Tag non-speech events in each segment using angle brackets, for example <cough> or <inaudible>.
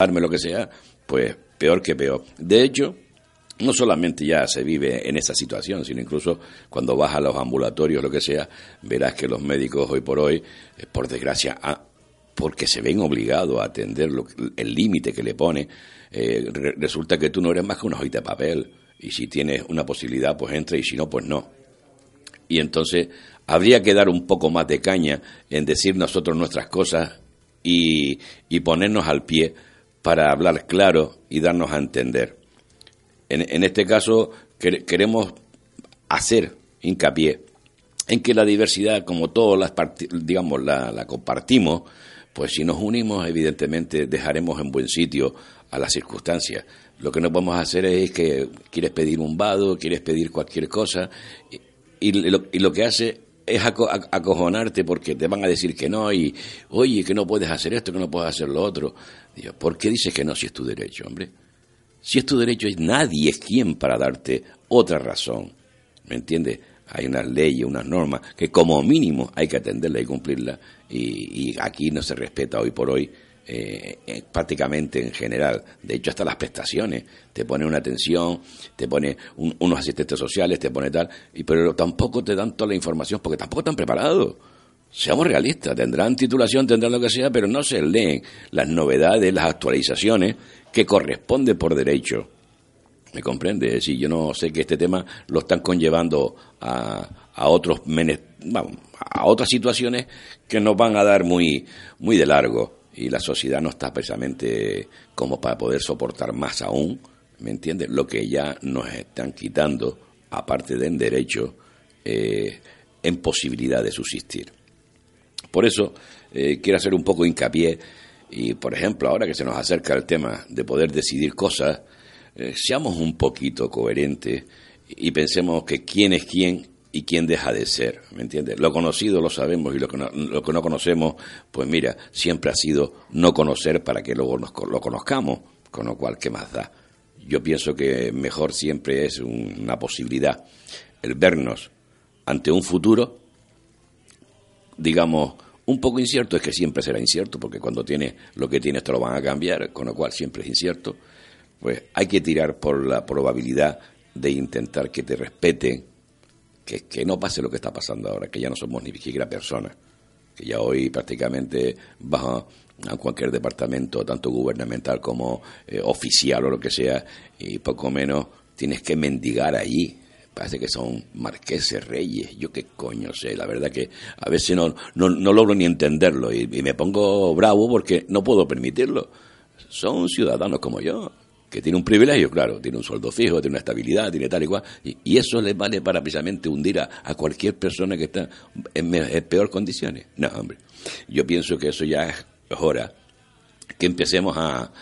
darme lo que sea, pues peor que peor. De hecho, no solamente ya se vive en esa situación, sino incluso cuando vas a los ambulatorios, lo que sea, verás que los médicos hoy por hoy, eh, por desgracia, ah, porque se ven obligados a atender el límite que le pone, eh, resulta que tú no eres más que una hojita de papel. Y si tienes una posibilidad, pues entra, y si no, pues no. Y entonces habría que dar un poco más de caña en decir nosotros nuestras cosas y, ponernos al pie para hablar claro y darnos a entender. En, este caso queremos hacer hincapié en que la diversidad, como todas las, digamos, la, compartimos, pues si nos unimos, evidentemente dejaremos en buen sitio a las circunstancias. Lo que no podemos hacer es que quieres pedir un vado, quieres pedir cualquier cosa, y, lo, que hace es acojonarte porque te van a decir que no y, oye, que no puedes hacer esto, que no puedes hacer lo otro. Digo, ¿por qué dices que no si es tu derecho, hombre? Si es tu derecho, nadie es quien para darte otra razón. ¿Me entiendes? Hay unas leyes, unas normas que como mínimo hay que atenderlas y cumplirlas y aquí no se respeta hoy por hoy eh, eh, prácticamente en general. De hecho, hasta las prestaciones. Te pone una atención, te pone unos asistentes sociales, te pone tal, y, pero tampoco te dan toda la información porque tampoco están preparados. Seamos realistas, tendrán titulación, tendrán lo que sea, pero no se leen las novedades, las actualizaciones que corresponden por derecho. ¿Me comprende? Es decir, yo no sé que este tema lo están conllevando a, a otros a otras situaciones que nos van a dar muy, muy de largo y la sociedad no está precisamente como para poder soportar más aún, ¿me entiendes? Lo que ya nos están quitando, aparte de en derecho, eh, en posibilidad de subsistir. Por eso eh, quiero hacer un poco hincapié y, por ejemplo, ahora que se nos acerca el tema de poder decidir cosas, eh, seamos un poquito coherentes y pensemos que quién es quién y quién deja de ser, ¿me entiendes? Lo conocido lo sabemos y lo que no, lo que no conocemos, pues mira, siempre ha sido no conocer para que luego nos, lo conozcamos, con lo cual, ¿qué más da? Yo pienso que mejor siempre es una posibilidad el vernos ante un futuro, digamos, un poco incierto, es que siempre será incierto, porque cuando tienes lo que tienes te lo van a cambiar, con lo cual siempre es incierto, pues hay que tirar por la probabilidad de intentar que te respeten que, no pase lo que está pasando ahora, que ya no somos ni siquiera personas, que ya hoy prácticamente vas a, cualquier departamento, tanto gubernamental como eh, oficial o lo que sea, y poco menos tienes que mendigar allí. Parece que son marqueses, reyes, yo qué coño sé, la verdad que a veces no, no, logro ni entenderlo y me pongo bravo porque no puedo permitirlo. Son ciudadanos como yo, que tiene un privilegio, claro, tiene un sueldo fijo, tiene una estabilidad, tiene tal y cual, y, eso le vale para precisamente hundir a, cualquier persona que está en, en, peor condiciones. No, hombre, yo pienso que eso ya es hora que empecemos a,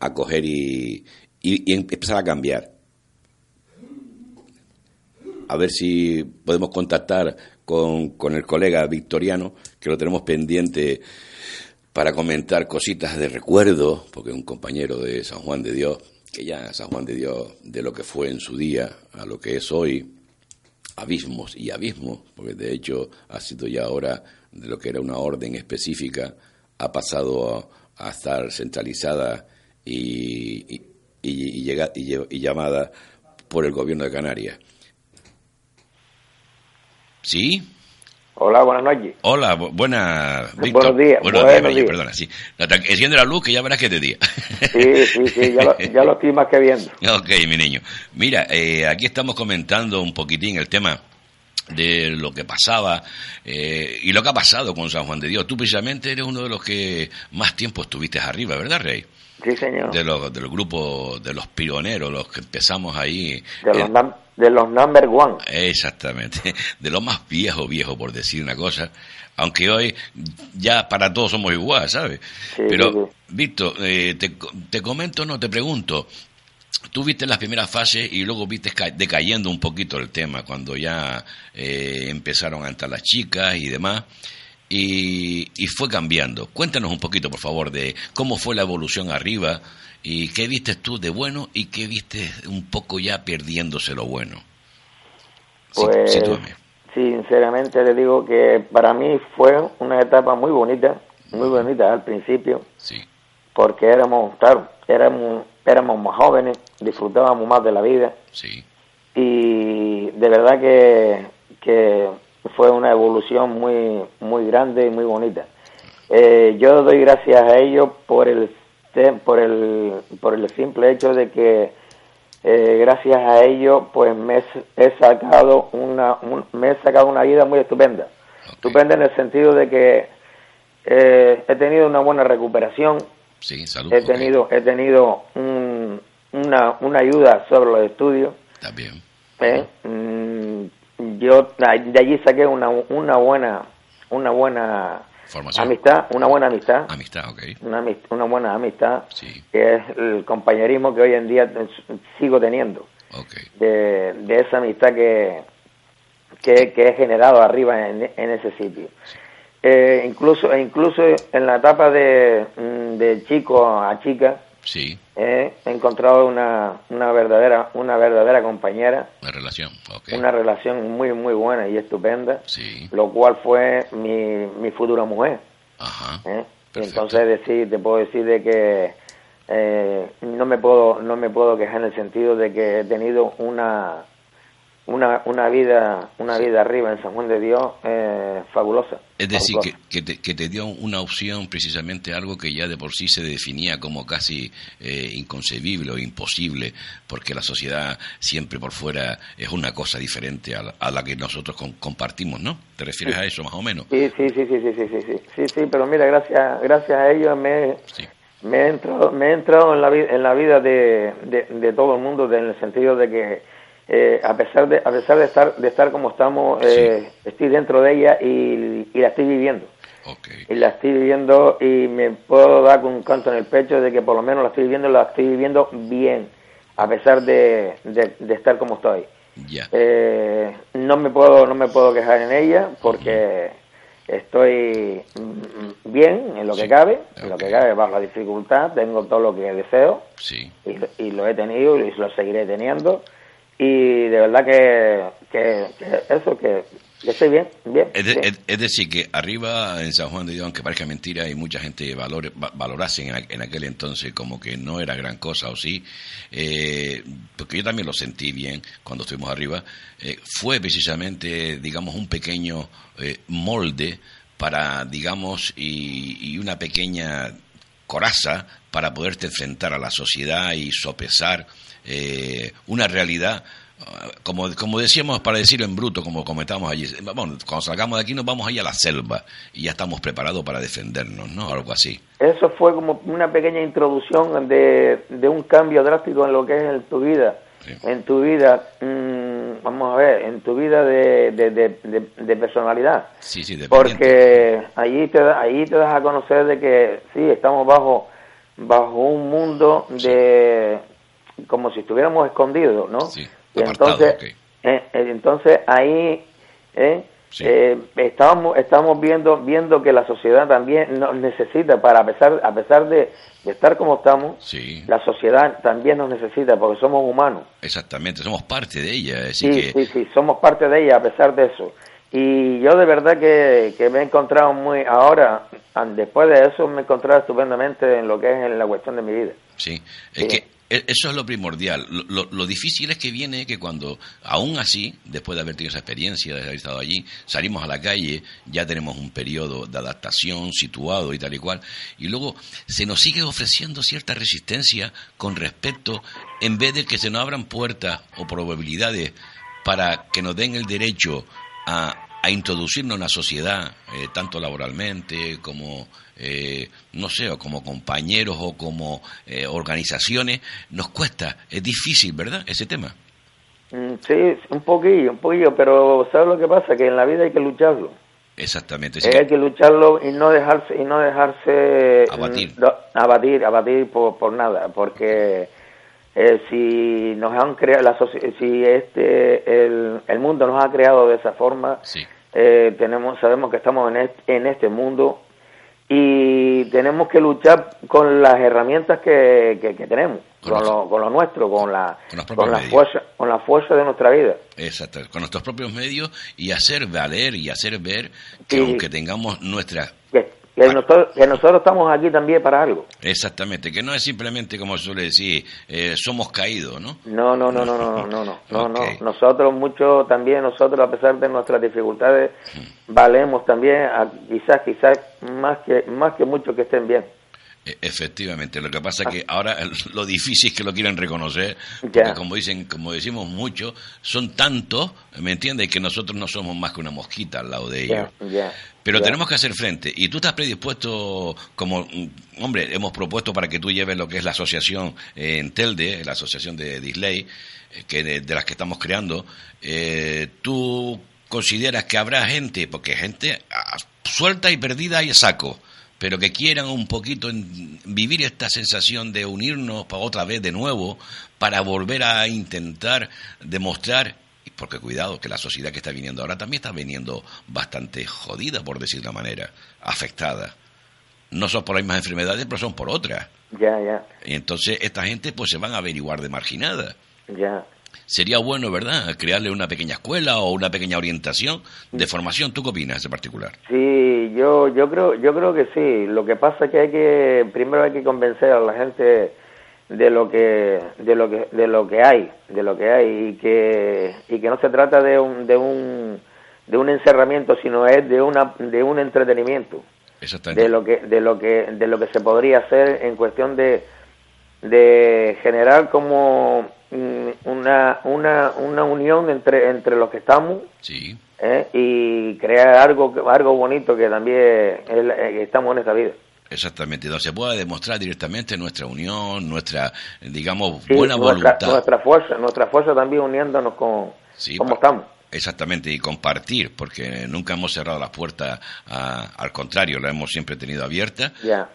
a coger y, y, empezar a cambiar. A ver si podemos contactar con, con el colega victoriano, que lo tenemos pendiente para comentar cositas de recuerdo, porque un compañero de San Juan de Dios, que ya San Juan de Dios, de lo que fue en su día a lo que es hoy, abismos y abismos, porque de hecho ha sido ya ahora de lo que era una orden específica, ha pasado a, estar centralizada y, y, y, y llamada por el gobierno de Canarias. ¿Sí? Hola, buenas noches. Hola, buenas, Buenos días. Buenos, días, perdona, sí. Enciende la luz que ya verás que te día. Sí, sí, sí, ya lo, ya lo estoy más que viendo. <laughs> Ok, mi niño. Mira, eh, aquí estamos comentando un poquitín el tema de lo que pasaba eh, y lo que ha pasado con San Juan de Dios. Tú precisamente eres uno de los que más tiempo estuviste arriba, ¿verdad, Rey? Sí, señor. De los, del grupo de los pioneros, los que empezamos ahí. De los, de los number one. Exactamente. <laughs> De los más viejos, viejos, por decir una cosa. Aunque hoy ya para todos somos igual, ¿sabes? Pero, Víctor, eh, te, te comento, no, te pregunto. Tú viste las primeras fases y luego viste decayendo un poquito el tema cuando ya eh, empezaron a entrar las chicas y demás y, fue cambiando. Cuéntanos un poquito, por favor, de cómo fue la evolución arriba y qué viste tú de bueno y qué viste un poco ya perdiéndose lo bueno. Pues, sinceramente le digo que para mí fue una etapa muy bonita, muy bonita al principio. Sí. porque éramos, claro, éramos, éramos más jóvenes, disfrutábamos más de la vida. Sí. Y de verdad que, que fue una evolución muy, muy grande y muy bonita. Eh, yo doy gracias a ellos por el, por el, por el simple hecho de que eh, gracias a ellos pues me he sacado una, me he sacado una vida muy estupenda. Estupenda en el sentido de que eh, he tenido una buena recuperación. Sí, salud. He tenido, he tenido una, una ayuda sobre los estudios. También. ¿Eh? Yo de allí saqué una, una buena, una buena amistad, una buena amistad. Amistad. Una, una buena amistad, que es el compañerismo que hoy en día sigo teniendo. Okay. De, de esa amistad que, que, he generado arriba en, en ese sitio. Eh, incluso, incluso en la etapa de, mm, de chico a chica, sí. he encontrado una, una verdadera una verdadera compañera. Una relación, Una relación muy, muy buena y estupenda, sí. lo cual fue mi, mi futura mujer. Ajá. ¿eh? entonces decir, te puedo decir de que eh, no me puedo no me puedo quejar en el sentido de que he tenido una una, una vida una vida arriba en San Juan de Dios eh, fabulosa. Es decir, que, que, te, que, te, dio una opción, precisamente algo que ya de por sí se definía como casi eh, inconcebible o imposible, porque la sociedad siempre por fuera es una cosa diferente a la, que nosotros compartimos, ¿no? ¿Te refieres a eso más o menos? Sí, sí, sí, sí, sí, sí, sí, sí, sí, pero mira, gracias, gracias a ellos me, me, he entrado, me he entrado en la, en la vida de, de, de todo el mundo en el sentido de que eh, a pesar de a pesar de estar de estar como estamos eh, estoy dentro de ella y, la estoy viviendo. Y la estoy viviendo y me puedo dar con un canto en el pecho de que por lo menos la estoy viviendo la estoy viviendo bien a pesar de, de, estar como estoy. Eh, no me puedo no me puedo quejar en ella porque estoy bien en lo que cabe en lo que cabe bajo la dificultad tengo todo lo que deseo y, y lo he tenido y lo seguiré teniendo y de verdad que, eso, que, estoy bien, bien. Es, decir, que arriba en San Juan de Dios, aunque parezca mentira, y mucha gente valore, valorase en, aquel entonces como que no era gran cosa, o sí, eh, porque yo también lo sentí bien cuando estuvimos arriba, eh, fue precisamente, digamos, un pequeño eh, molde para, digamos, y, y una pequeña coraza para poderte enfrentar a la sociedad y sopesar eh, una realidad como, como decíamos, para decirlo en bruto, como comentábamos allí, bueno, cuando salgamos de aquí nos vamos ahí a la selva y ya estamos preparados para defendernos, ¿no? Algo así. Eso fue como una pequeña introducción de, de un cambio drástico en lo que es en tu vida. En tu vida, mm, vamos a ver, en tu vida de, de, personalidad. Sí, sí, Porque allí te, allí te das a conocer de que sí, estamos bajo, bajo un mundo de como si estuviéramos escondidos, ¿no? Sí, y entonces, eh, eh, entonces ahí eh, eh, estamos, estamos viendo, viendo que la sociedad también nos necesita para a pesar, a pesar de, estar como estamos, la sociedad también nos necesita porque somos humanos. Exactamente, somos parte de ella. sí, sí, sí, somos parte de ella a pesar de eso. Y yo de verdad que, que me he encontrado muy, ahora, después de eso me he encontrado estupendamente en lo que es en la cuestión de mi vida. Sí, es que e, eso es lo primordial. Lo, difícil es que viene que cuando, aún así, después de haber tenido esa experiencia, de haber estado allí, salimos a la calle, ya tenemos un periodo de adaptación situado y tal y cual, y luego se nos sigue ofreciendo cierta resistencia con respecto, en vez de que se nos abran puertas o probabilidades para que nos den el derecho a, a introducirnos en la sociedad, eh, tanto laboralmente como eh, no sé, o como compañeros o como eh, organizaciones, nos cuesta, es difícil, ¿verdad? Ese tema. Mm, sí, un poquillo, un poquillo, pero ¿sabes lo que pasa? Que en la vida hay que lucharlo. Exactamente. Hay que lucharlo y no dejarse y no dejarse mm, abatir, abatir, abatir por, por nada, porque eh, si nos han creado, la si este el, el, mundo nos ha creado de esa forma, tenemos sabemos que estamos en en este mundo y tenemos que luchar con las herramientas que, que, tenemos, con, lo, con, lo, nuestro, con la, con, la fuerza, con la fuerza de nuestra vida. Exacto, con nuestros propios medios y hacer valer y hacer ver que aunque tengamos nuestras que, bueno. nosotros, que nosotros estamos aquí también para algo. Exactamente, que no es simplemente como suele decir, eh, somos caídos, ¿no? No, no, no, no, no, no, no, no, okay. no. Nosotros mucho también, nosotros a pesar de nuestras dificultades, valemos también, a, quizás, quizás más que, más que muchos que estén bien. E, efectivamente, lo que pasa es que ahora lo difícil es que lo quieren reconocer, porque como dicen, como decimos mucho, son tantos, ¿me entiendes? Que nosotros no somos más que una mosquita al lado de ellos. Pero tenemos que hacer frente. Y tú estás predispuesto, como, mm, hombre, hemos propuesto para que tú lleves lo que es la asociación en Telde, la asociación de Disley, eh, que de, las que estamos creando. Eh, ¿Tú consideras que habrá gente, porque gente ah, suelta y perdida y saco? Pero que quieran un poquito vivir esta sensación de unirnos para otra vez de nuevo, para volver a intentar demostrar, porque cuidado, que la sociedad que está viniendo ahora también está viniendo bastante jodida, por decir de una manera, afectada. No son por las mismas enfermedades, pero son por otras. Ya, ya. Y entonces esta gente pues se van a averiguar de marginada. Ya sería bueno, ¿verdad?, crearle una pequeña escuela o una pequeña orientación de formación. ¿Tú qué opinas en particular? Sí, yo, yo, creo, yo creo que sí. Lo que pasa es que hay que, primero hay que convencer a la gente de lo que de lo que de lo que hay de lo que hay y que y que no se trata de un de un de un encerramiento sino es de una de un entretenimiento de lo que de lo que de lo que se podría hacer en cuestión de de generar como una, una, una unión entre, entre los que estamos ¿eh? y crear algo, algo bonito que también eh, estamos en esta vida. Exactamente, donde se pueda demostrar directamente nuestra unión, nuestra, digamos, buena voluntad. Nuestra fuerza, nuestra fuerza también uniéndonos con como estamos. Exactamente, y compartir, porque nunca hemos cerrado las puertas, al contrario, la hemos siempre tenido abierta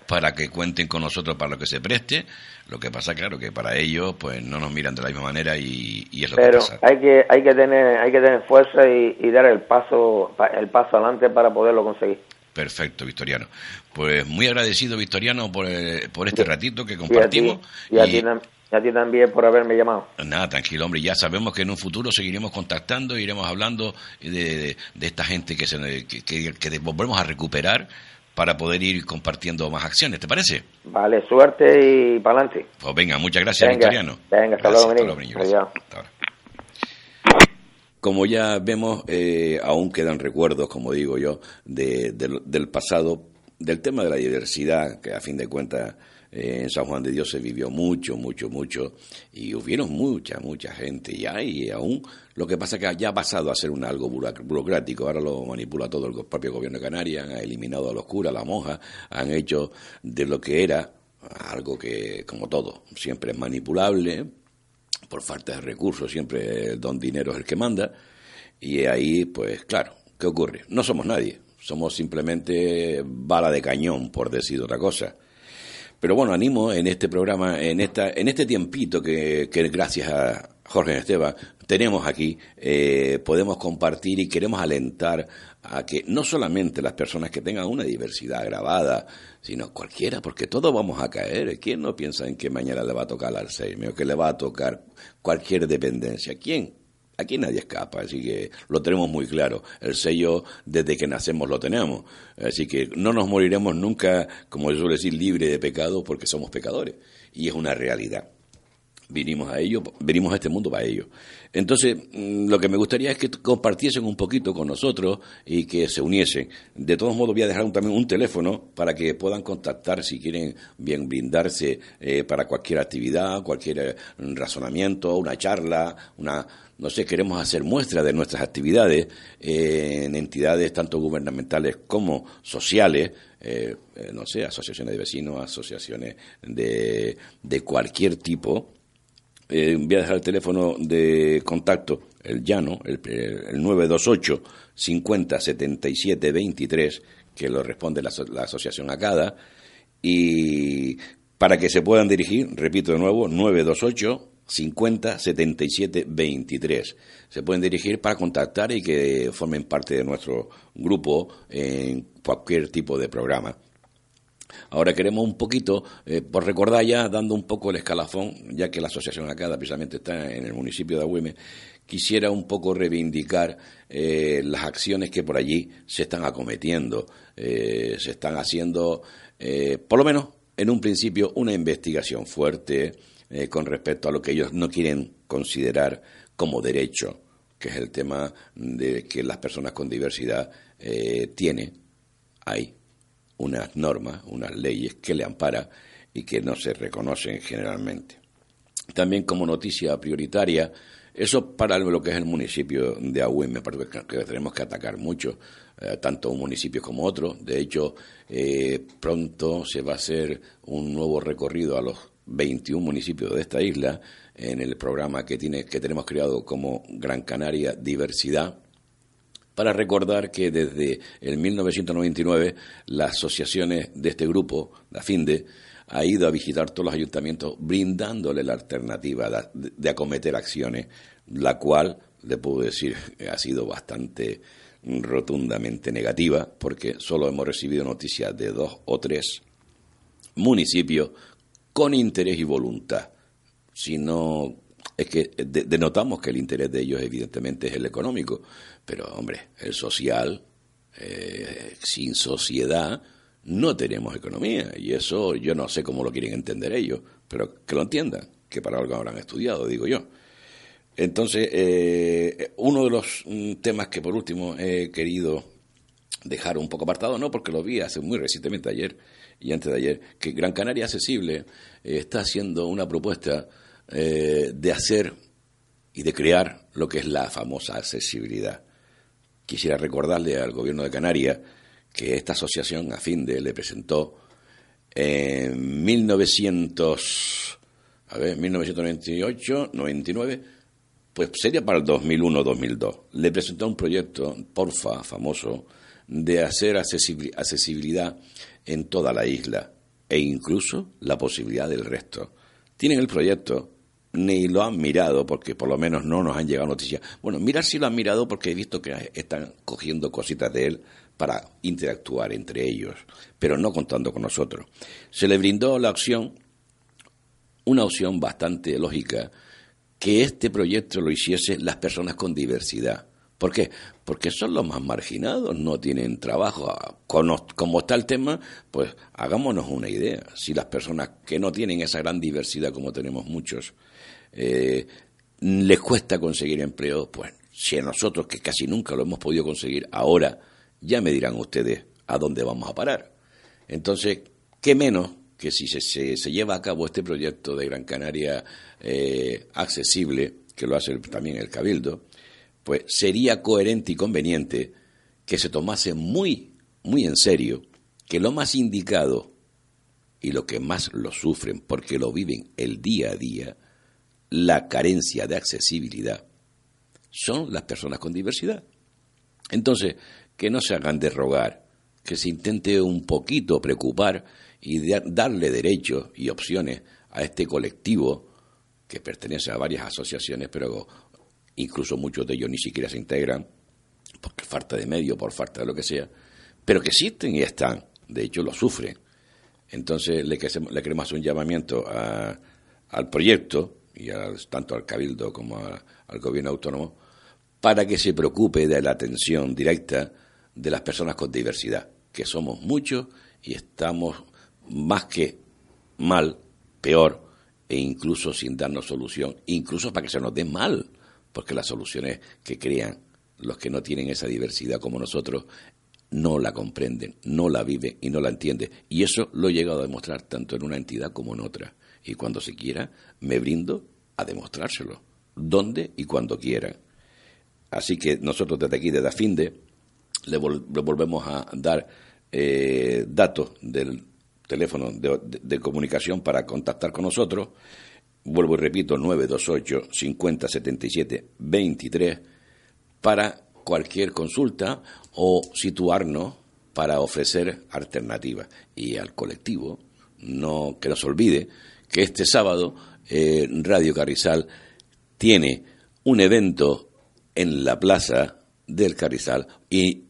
para que cuenten con nosotros para lo que se preste. Lo que pasa, claro, que para ellos pues no nos miran de la misma manera y, y es lo Pero que pasa. hay que, hay que tener, hay que tener fuerza y, dar el paso, el paso adelante para poderlo conseguir. Perfecto, Victoriano. Pues muy agradecido, Victoriano, por, eh, por este ratito que compartimos. Y a ti, a ti también por haberme llamado. Nada, tranquilo, hombre. Ya sabemos que en un futuro seguiremos contactando, iremos hablando de, de, esta gente que, se, que, que, volvemos a recuperar para poder ir compartiendo más acciones. ¿Te parece? Vale, suerte y para adelante. Pues venga, muchas gracias, Victoriano. Venga, hasta luego, niño. Como ya vemos, eh, aún quedan recuerdos, como digo yo, de, del pasado, del tema de la diversidad, que a fin de cuentas en San Juan de Dios se vivió mucho, mucho, mucho, y hubieron mucha, mucha gente ya, y aún lo que pasa es que ya ha pasado a ser un algo burocrático, ahora lo manipula todo el propio gobierno de Canarias, han eliminado a los curas, a la monja, han hecho de lo que era algo que, como todo, siempre es manipulable, por falta de recursos, siempre el don dinero es el que manda, y ahí, pues claro, ¿qué ocurre? No somos nadie, somos simplemente bala de cañón, por decir otra cosa. Pero bueno, animo en este programa, en esta, en este tiempito que, gracias a Jorge Esteban tenemos aquí, eh, podemos compartir y queremos alentar a que no solamente las personas que tengan una diversidad agravada, sino cualquiera, porque todos vamos a caer. ¿Quién no piensa en que mañana le va a tocar el Alzheimer o que le va a tocar cualquier dependencia? ¿Quién? Aquí nadie escapa, así que lo tenemos muy claro. El sello desde que nacemos lo tenemos. Así que no nos moriremos nunca, como yo suelo decir, libre de pecado porque somos pecadores. Y es una realidad. Vinimos a ello, venimos a este mundo para ello. Entonces, mm, lo que me gustaría es que compartiesen un poquito con nosotros y que se uniesen. De todos modos, voy a dejar también un teléfono para que puedan contactar si quieren bien brindarse eh, para cualquier actividad, cualquier eh, razonamiento, una charla, una no sé, queremos hacer muestra de nuestras actividades eh, en entidades tanto gubernamentales como sociales, eh, no sé, asociaciones de vecinos, asociaciones de, de cualquier tipo. Voy a dejar el teléfono de contacto, el llano, el, el 928 50 77 23, que lo responde la, la asociación ACADA, y para que se puedan dirigir, repito de nuevo, 928 50 77 23. Se pueden dirigir para contactar y que formen parte de nuestro grupo en cualquier tipo de programa. Ahora queremos un poquito, eh, por recordar ya, dando un poco el escalafón, ya que la asociación acá precisamente está en el municipio de Agüime, quisiera un poco reivindicar eh, las acciones que por allí se están acometiendo. Eh, se están haciendo, por lo menos en un principio, una investigación fuerte con respecto a lo que ellos no quieren considerar como derecho, que es el tema de que las personas con diversidad tienen ahí unas normas, unas leyes que le amparan y que no se reconocen generalmente. También como noticia prioritaria, eso para lo que es el municipio de Agüín, me parece que tenemos que atacar mucho, eh, tanto un municipio como otro. De hecho, eh, pronto se va a hacer un nuevo recorrido a los 21 municipios de esta isla en el programa que, tiene, que tenemos creado como Gran Canaria Diversidad, para recordar que desde el 1999 las asociaciones de este grupo, la FINDE, ha ido a visitar todos los ayuntamientos brindándole la alternativa de, acometer acciones, la cual, le puedo decir, ha sido bastante rotundamente negativa, porque solo hemos recibido noticias de dos o tres municipios con interés y voluntad. Si no, es que denotamos que el interés de ellos evidentemente es el económico, pero, hombre, el social, eh, sin sociedad, no tenemos economía. Y eso yo no sé cómo lo quieren entender ellos, pero que lo entiendan, que para algo habrán estudiado, digo yo. Entonces, eh, uno de los mm, temas que por último he querido dejar un poco apartado, no porque lo vi hace muy recientemente ayer y antes de ayer, que Gran Canaria Accesible eh, está haciendo una propuesta de hacer y de crear lo que es la famosa accesibilidad. Quisiera recordarle al gobierno de Canarias que esta asociación, a fin de le presentó en 1900, a ver, 1998, 99, pues sería para el 2001-2002. Le presentó un proyecto, porfa, famoso, de hacer accesibilidad en toda la isla e incluso la posibilidad del resto. Tienen el proyecto, ni lo han mirado, porque por lo menos no nos han llegado noticias. Bueno, mirar si lo han mirado porque he visto que están cogiendo cositas de él para interactuar entre ellos, pero no contando con nosotros. Se le brindó la opción, una opción bastante lógica, que este proyecto lo hiciese las personas con diversidad. ¿Por qué? Porque son los más marginados, no tienen trabajo. Como está el tema, pues hagámonos una idea. Si las personas que no tienen esa gran diversidad como tenemos muchos, eh, les cuesta conseguir empleo, pues si a nosotros, que casi nunca lo hemos podido conseguir, ahora ya me dirán ustedes a dónde vamos a parar. Entonces, ¿qué menos que si se, se, lleva a cabo este proyecto de Gran Canaria eh, accesible, que lo hace también el Cabildo, pues sería coherente y conveniente que se tomase muy, muy en serio que lo más indicado y lo que más lo sufren porque lo viven el día a día la carencia de accesibilidad son las personas con diversidad. Entonces, que no se hagan de rogar, que se intente un poquito preocupar y darle derechos y opciones a este colectivo que pertenece a varias asociaciones, pero incluso muchos de ellos ni siquiera se integran, porque falta de medio, por falta de lo que sea, pero que existen y están, de hecho lo sufren. Entonces le, queremos hacer un llamamiento al proyecto y tanto al Cabildo como al Gobierno autónomo, para que se preocupe de la atención directa de las personas con diversidad, que somos muchos y estamos más que mal, peor, e incluso sin darnos solución, incluso para que se nos dé mal, porque las soluciones que crean los que no tienen esa diversidad como nosotros no la comprenden, no la viven y no la entienden. Y eso lo he llegado a demostrar tanto en una entidad como en otra y cuando se quiera me brindo a demostrárselo, donde y cuando quiera. Así que nosotros desde aquí, desde AFINDE, le, volvemos a dar eh, datos del teléfono de, comunicación para contactar con nosotros. Vuelvo y repito, 928 50 77 23 para cualquier consulta o situarnos para ofrecer alternativas. Y al colectivo, no que no se olvide que este sábado eh, Radio Carrizal tiene un evento en la plaza del Carrizal y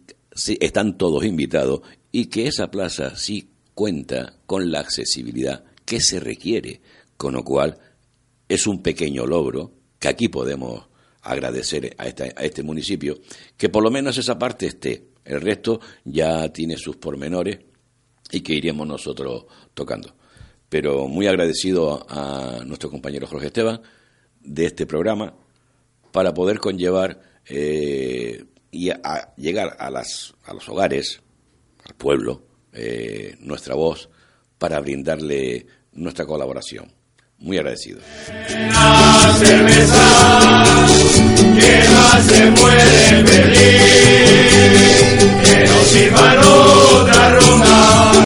están todos invitados y que esa plaza sí cuenta con la accesibilidad que se requiere, con lo cual es un pequeño logro que aquí podemos agradecer a, a este municipio, que por lo menos esa parte esté. El resto ya tiene sus pormenores y que iremos nosotros tocando. Pero muy agradecido a nuestro compañero Jorge Esteban de este programa para poder conllevar eh, y llegar a, las, a los hogares, al pueblo, eh, nuestra voz para brindarle nuestra colaboración. Muy agradecido. La cerveza, que más se muere feliz, que nos sirvan otra ronda.